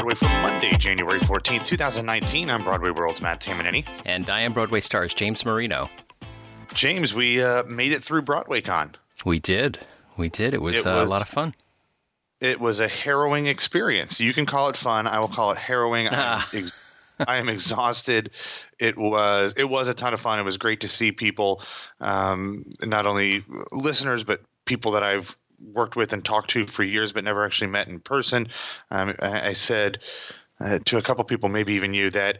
Broadway for Monday, January 14th, 2019. I'm Broadway World's Matt Tamanini. And I am Broadway Stars James Marino. James, we uh, made it through BroadwayCon. We did. We did. It was, it was uh, a lot of fun. It was a harrowing experience. You can call it fun. I will call it harrowing. I'm, ex- I am exhausted. It was it was a ton of fun. It was great to see people, um, not only listeners but people that I've worked with and talked to for years, but never actually met in person. Um, I, said uh, to a couple people, maybe even you, that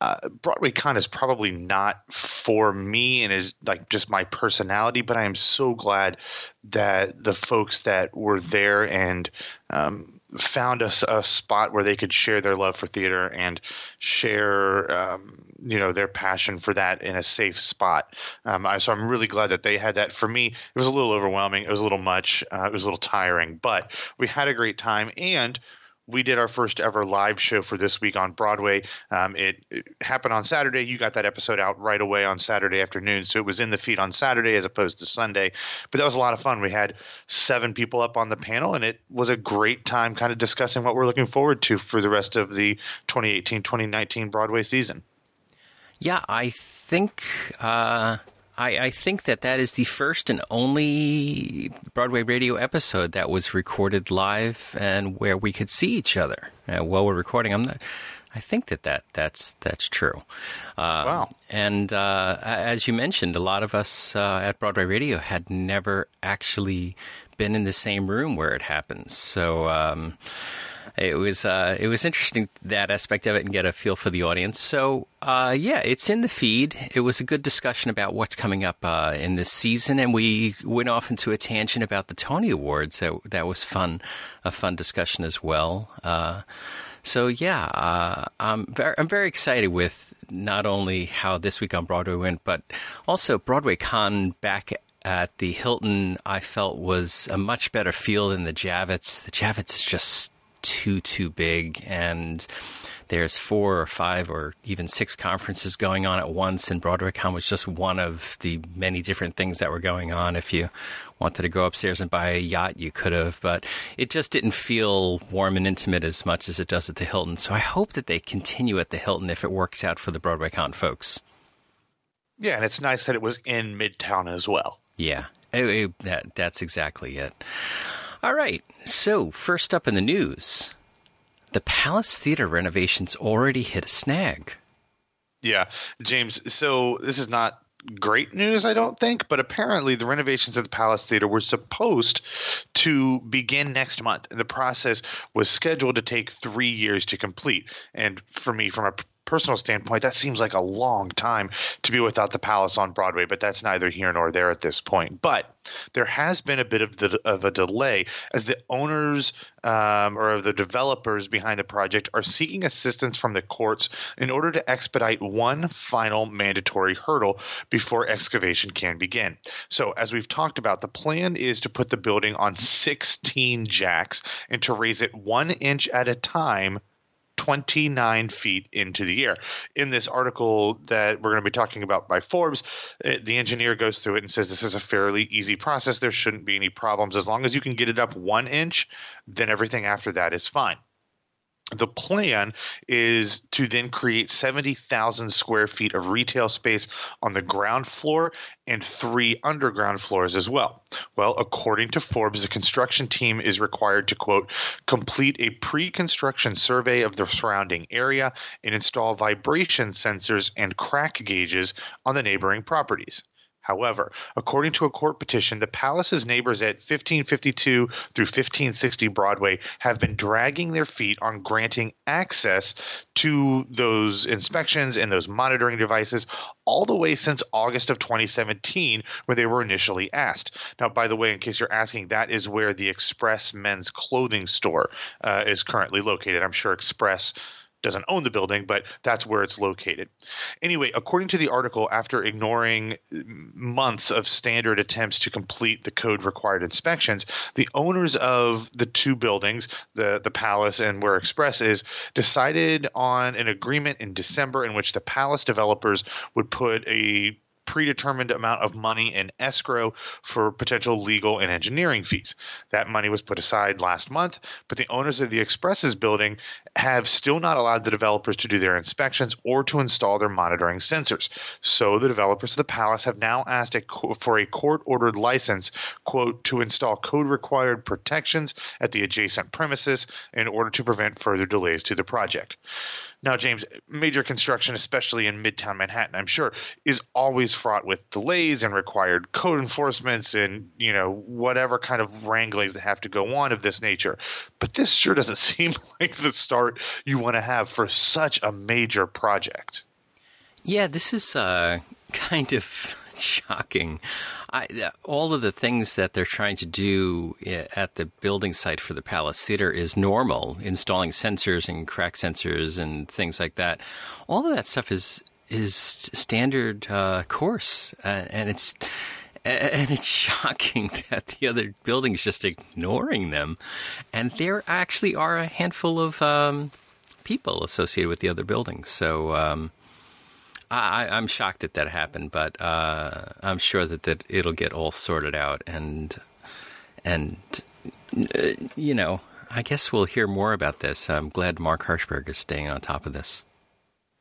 uh, Broadway Con is probably not for me and is like just my personality, but I am so glad that the folks that were there and um, found a, a, spot where they could share their love for theater and share, um, you know, their passion for that in a safe spot. Um, I, so I'm really glad that they had that. For me, it was a little overwhelming. It was a little much. Uh, it was a little tiring, but we had a great time and we did our first ever live show for this week on Broadway. Um, it, it, happened on Saturday. You got that episode out right away on Saturday afternoon, so it was in the feed on Saturday as opposed to Sunday. But that was a lot of fun. We had seven people up on the panel, and it was a great time kind of discussing what we're looking forward to for the rest of the 2018 2019 Broadway season. Yeah, I think. Uh I, I, think that that is the first and only Broadway radio episode that was recorded live and where we could see each other uh, while we're recording. I'm not. I think that, that that's that's true. Uh, wow! And uh, as you mentioned, a lot of us uh, at Broadway Radio had never actually been in the same room where it happens. So. Um, it was uh, it was interesting that aspect of it and get a feel for the audience. So uh, yeah, it's in the feed. It was a good discussion about what's coming up uh, in this season, and we went off into a tangent about the Tony Awards. That that was fun, a fun discussion as well. Uh, so yeah, uh, I'm very I'm very excited with not only how this week on Broadway went, but also Broadway Con back at the Hilton. I felt was a much better feel than the Javits. The Javits is just too too big and there's four or five or even six conferences going on at once and BroadwayCon was just one of the many different things that were going on. If you wanted to go upstairs and buy a yacht you could have but it just didn't feel warm and intimate as much as it does at the Hilton. So I hope that they continue at the Hilton if it works out for the BroadwayCon folks. Yeah and it's nice that it was in Midtown as well. Yeah. It, it, that, that's exactly it all right. So, first up in the news the Palace Theater renovations already hit a snag. Yeah, James. So, this is not great news, I don't think, but apparently the renovations at the Palace Theater were supposed to begin next month. and The process was scheduled to take three years to complete. And for me, from a personal standpoint, that seems like a long time to be without the Palace on Broadway, but that's neither here nor there at this point. But there has been a bit of, the, of a delay as the owners um, or the developers behind the project are seeking assistance from the courts in order to expedite one final mandatory hurdle before excavation can begin. So, as we've talked about, the plan is to put the building on 16 jacks and to raise it one inch at a time 29 feet into the air. In this article that we're going to be talking about by Forbes, uh, the engineer goes through it and says this is a fairly easy process. There shouldn't be any problems. As long as you can get it up one inch, then everything after that is fine. The plan is to then create 70,000 square feet of retail space on the ground floor and three underground floors as well. Well, according to Forbes, the construction team is required to, quote, complete a pre construction survey of the surrounding area and install vibration sensors and crack gauges on the neighboring properties. However, according to a court petition, the palace's neighbors at 1552 through 1560 Broadway have been dragging their feet on granting access to those inspections and those monitoring devices all the way since August of 2017 when they were initially asked. Now, by the way, in case you're asking, that is where the Express men's clothing store uh, is currently located. I'm sure Express doesn't own the building, but that's where it's located. Anyway, according to the article, after ignoring months of standard attempts to complete the code required inspections, the owners of the two buildings, the, the Palace and where Express is, decided on an agreement in December in which the Palace developers would put a predetermined amount of money in escrow for potential legal and engineering fees. That money was put aside last month, but the owners of the Expresses building have still not allowed the developers to do their inspections or to install their monitoring sensors. So the developers of the palace have now asked a, for a court ordered license, quote, to install code required protections at the adjacent premises in order to prevent further delays to the project. Now, James, major construction, especially in Midtown Manhattan, I'm sure, is always fraught with delays and required code enforcements and you know whatever kind of wranglings that have to go on of this nature. But this sure doesn't seem like the start you want to have for such a major project. Yeah, this is uh, kind of shocking. I, all of the things that they're trying to do at the building site for the Palace Theater is normal, installing sensors and crack sensors and things like that. All of that stuff is is standard uh, course, uh, and it's and it's shocking that the other buildings just ignoring them, and there actually are a handful of um, people associated with the other buildings. So. Um, I, am shocked that that happened, but uh, I'm sure that, that it'll get all sorted out, and and uh, you know, I guess we'll hear more about this. I'm glad Mark Herschberg is staying on top of this.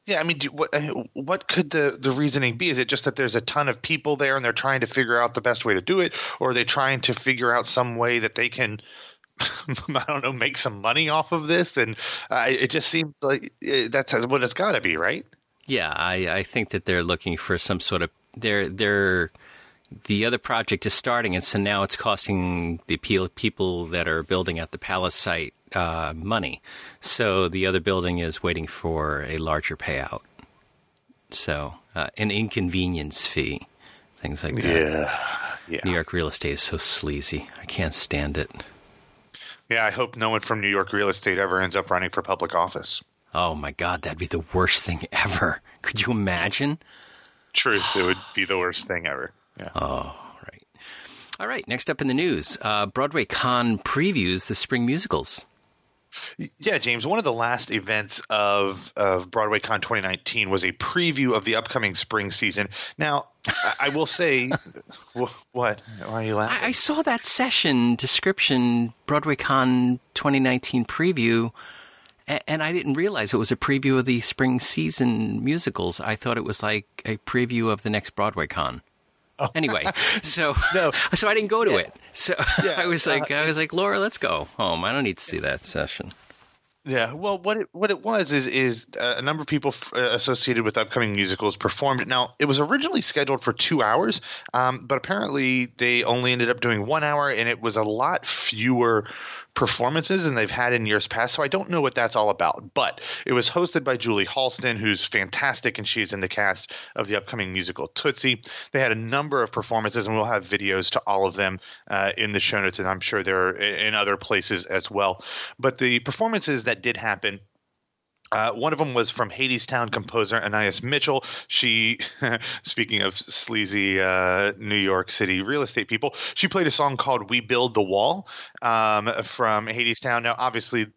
Yeah, I mean, do, what what could the the reasoning be? Is it just that there's a ton of people there and they're trying to figure out the best way to do it, or are they trying to figure out some way that they can? I don't know, make some money off of this, and uh, it just seems like uh, that's what it's got to be, right? Yeah, I, I think that they're looking for some sort of they're they're the other project is starting, and so now it's costing the people that are building at the palace site uh, money. So the other building is waiting for a larger payout. So uh, an inconvenience fee, things like that. Yeah, yeah. New York real estate is so sleazy. I can't stand it. Yeah, I hope no one from New York real estate ever ends up running for public office. Oh my God, that'd be the worst thing ever. Could you imagine? Truth, it would be the worst thing ever. Yeah. Oh, right. All right. Next up in the news, uh, Broadway Con previews the spring musicals. Yeah, James. One of the last events of of Broadway Con 2019 was a preview of the upcoming spring season. Now, I, I will say, what? Why are you laughing? I, I saw that session description, Broadway Con 2019 preview and I didn't realize it was a preview of the spring season musicals. I thought it was like a preview of the next Broadway con. Oh. Anyway, so no. so I didn't go to yeah. it. So yeah. I was like, uh, I was like, Laura, let's go home. I don't need to see that session. Yeah, well, what it what it was is is uh, a number of people f- uh, associated with upcoming musicals performed it. Now, it was originally scheduled for two hours, um, but apparently they only ended up doing one hour, and it was a lot fewer performances than they've had in years past. So I don't know what that's all about. But it was hosted by Julie Halston, who's fantastic, and she's in the cast of the upcoming musical Tootsie. They had a number of performances, and we'll have videos to all of them uh, in the show notes, and I'm sure they're in other places as well. But the performances that did happen uh, one of them was from Hadestown composer Anais Mitchell. She, speaking of sleazy uh, New York City real estate people, she played a song called "We Build the Wall" um, from Hadestown. Now, obviously,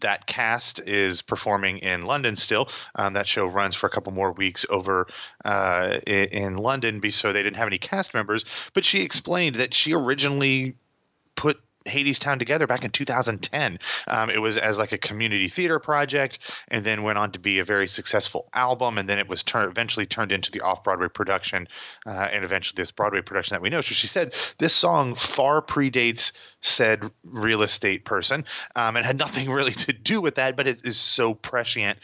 that cast is performing in London still. Um, that show runs for a couple more weeks over uh, in, in London, so they didn't have any cast members. But she explained that she originally put Hadestown together back in 2010. Um, it was as like a community theater project, and then went on to be a very successful album, and then it was tur- eventually turned into the off Broadway production, uh, and eventually this Broadway production that we know. So she said this song far predates said real estate person, um, and had nothing really to do with that, but it is so prescient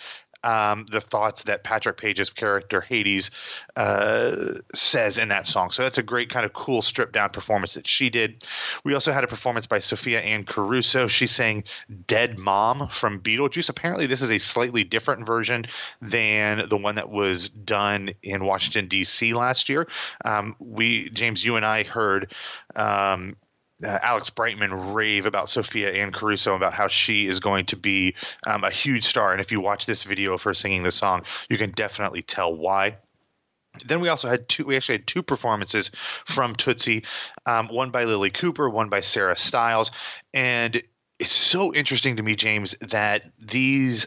um, the thoughts that Patrick Page's character Hades uh, says in that song. So that's a great kind of cool stripped down performance that she did. We also had a performance by Sophia Anne Caruso. She sang "Dead Mom" from Beetlejuice. Apparently, this is a slightly different version than the one that was done in Washington D.C. last year. Um, we James, you and I heard. Um, uh, Alex Brightman rave about Sophia Anne Caruso about how she is going to be um, a huge star. And if you watch this video of her singing the song, you can definitely tell why. Then we also had two. We actually had two performances from Tootsie, um, one by Lilli Cooper, one by Sarah Stiles, and it's so interesting to me, James, that these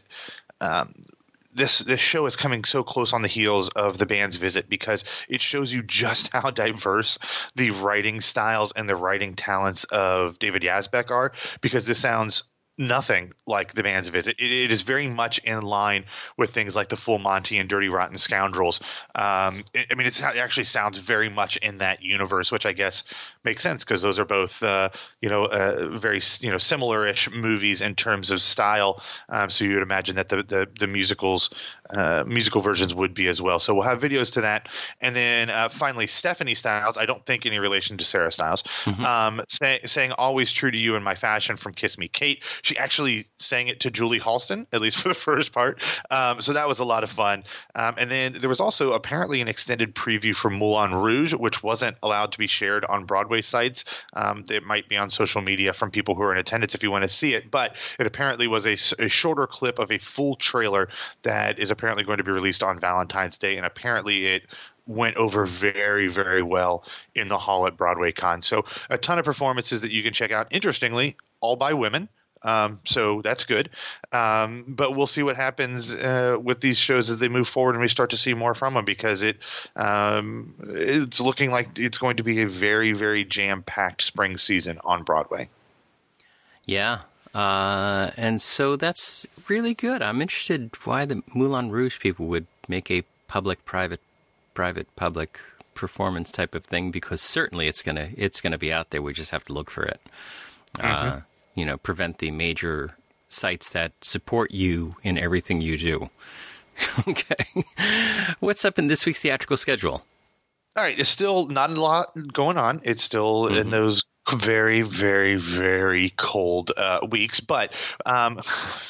um, this this show is coming so close on the heels of the band's visit because it shows you just how diverse the writing styles and the writing talents of David Yazbek are. Because this sounds nothing like the band's visit. It, it is very much in line with things like the Full Monty and Dirty Rotten Scoundrels. Um, it, I mean, it actually sounds very much in that universe, which I guess makes sense because those are both uh, you know uh, very you know similar-ish movies in terms of style. Um, so you would imagine that the the, the musicals uh, musical versions would be as well. So we'll have videos to that, and then uh, finally Stephanie Styles. I don't think any relation to Sarah Stiles. Mm-hmm. Um, say, saying "Always True to You" in my fashion from Kiss Me Kate. She actually sang it to Julie Halston, at least for the first part. Um, so that was a lot of fun. Um, and then there was also apparently an extended preview for Moulin Rouge, which wasn't allowed to be shared on Broadway sites. Um, it might be on social media from people who are in attendance if you want to see it. But it apparently was a, a shorter clip of a full trailer that is apparently going to be released on Valentine's Day. And apparently it went over very, very well in the hall at Broadway Con. So a ton of performances that you can check out. Interestingly, all by women. Um, so that's good. Um, but we'll see what happens uh, with these shows as they move forward and we start to see more from them because it um, it's looking like it's going to be a very very jam packed spring season on Broadway. Yeah. Uh, and so that's really good. I'm interested why the Moulin Rouge people would make a public private private public performance type of thing because certainly it's gonna it's gonna be out there. We just have to look for it. Uh, mm-hmm. Uh, you know, prevent the major sites that support you in everything you do. okay. What's up in this week's theatrical schedule? All right, it's still not a lot going on. It's still mm-hmm. in those very, very, very cold uh, weeks, but um,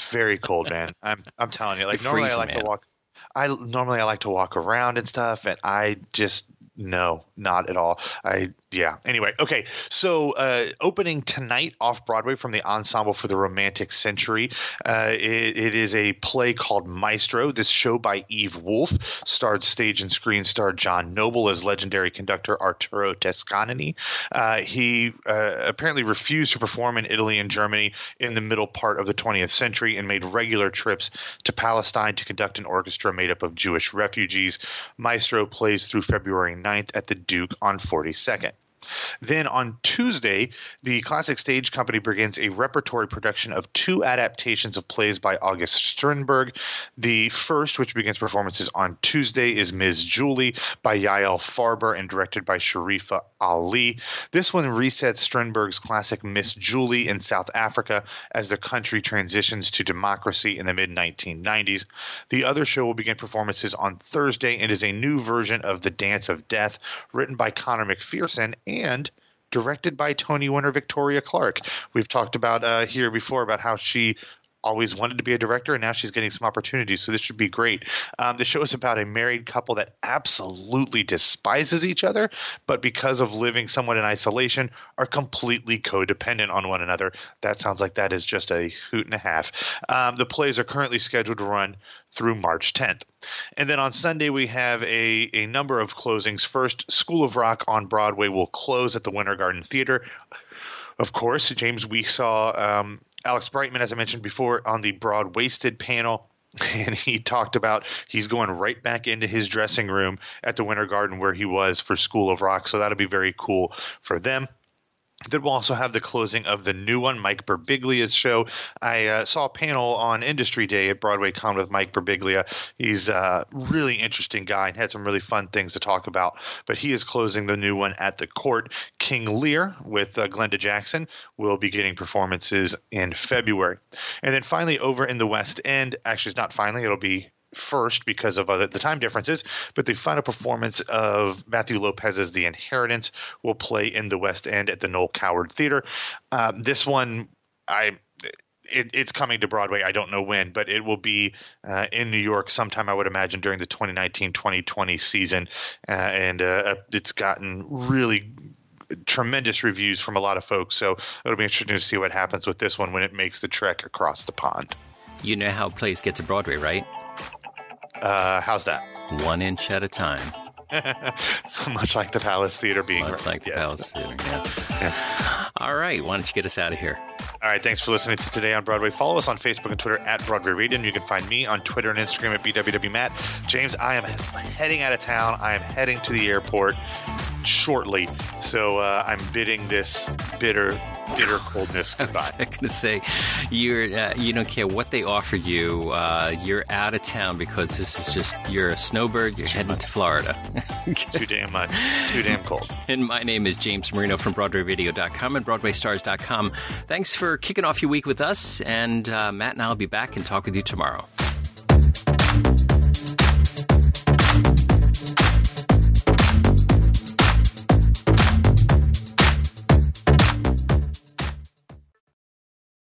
very cold, man. I'm I'm telling you, like normally freezing, I like man. to walk. I normally I like to walk around and stuff, and I just no, not at all. I yeah. Anyway, okay. So uh, opening tonight off Broadway from the Ensemble for the Romantic Century. Uh, it, it is a play called Maestro. This show by Eve Wolf starred stage and screen star John Noble as legendary conductor Arturo Toscanini. Uh, he uh, apparently refused to perform in Italy and Germany in the middle part of the 20th century and made regular trips to Palestine to conduct an orchestra made up of Jewish refugees. Maestro plays through February 9th at the Duke on 42nd. Then on Tuesday, the Classic Stage Company begins a repertory production of two adaptations of plays by August Strindberg. The first, which begins performances on Tuesday, is Ms. Julie by Yael Farber and directed by Shariffa Ali. This one resets Strindberg's classic Miss Julie in South Africa as the country transitions to democracy in the mid 1990s. The other show will begin performances on Thursday and is a new version of The Dance of Death, written by Conor McPherson and directed by Tony winner Victoria Clark. We've talked about uh, here before about how she always wanted to be a director and now she's getting some opportunities so this should be great um, the show is about a married couple that absolutely despises each other but because of living somewhat in isolation are completely codependent on one another that sounds like that is just a hoot and a half um, the plays are currently scheduled to run through March 10th. And then on Sunday, we have a, a number of closings. First, School of Rock on Broadway will close at the Winter Garden Theater. Of course, James, we saw um, Alex Brightman, as I mentioned before, on the Broad Waisted panel. And he talked about he's going right back into his dressing room at the Winter Garden where he was for School of Rock. So that'll be very cool for them. Then we'll also have the closing of the new one, Mike Birbiglia's show. I uh, saw a panel on Industry Day at Broadway Con with Mike Birbiglia. He's a really interesting guy and had some really fun things to talk about. But he is closing the new one at the Cort. King Lear with uh, Glenda Jackson will be getting performances in February. And then finally, over in the West End, actually, it's not finally, it'll be first because of uh, the time differences, but the final performance of Matthew Lopez's The Inheritance will play in the West End at the Noel Coward Theater. Uh, this one, I. It, it's coming to Broadway. I don't know when, but it will be uh, in New York sometime. I would imagine during the 2019-2020 season, uh, and uh, it's gotten really tremendous reviews from a lot of folks. So it'll be interesting to see what happens with this one when it makes the trek across the pond. You know how plays get to Broadway, right? Uh, how's that? One inch at a time. Much like the Palace Theater being Much like the Palace Theater, yeah. yeah. All right, why don't you get us out of here? All right, thanks for listening to Today on Broadway. Follow us on Facebook and Twitter at Broadway and you can find me on Twitter and Instagram at BWWMatt. James, I am heading out of town. I am heading to the airport shortly, so uh, I'm bidding this bitter, bitter coldness goodbye. I was going to say, you're uh, you don't care what they offer you. Uh, you're out of town because this is just you're a snowbird. You're heading to Florida. Too damn much. Too damn cold. And my name is James Marino from BroadwayVideo.com and BroadwayStars.com. Thanks for kicking off your week with us, and uh, Matt and I'll be back and talk with you tomorrow.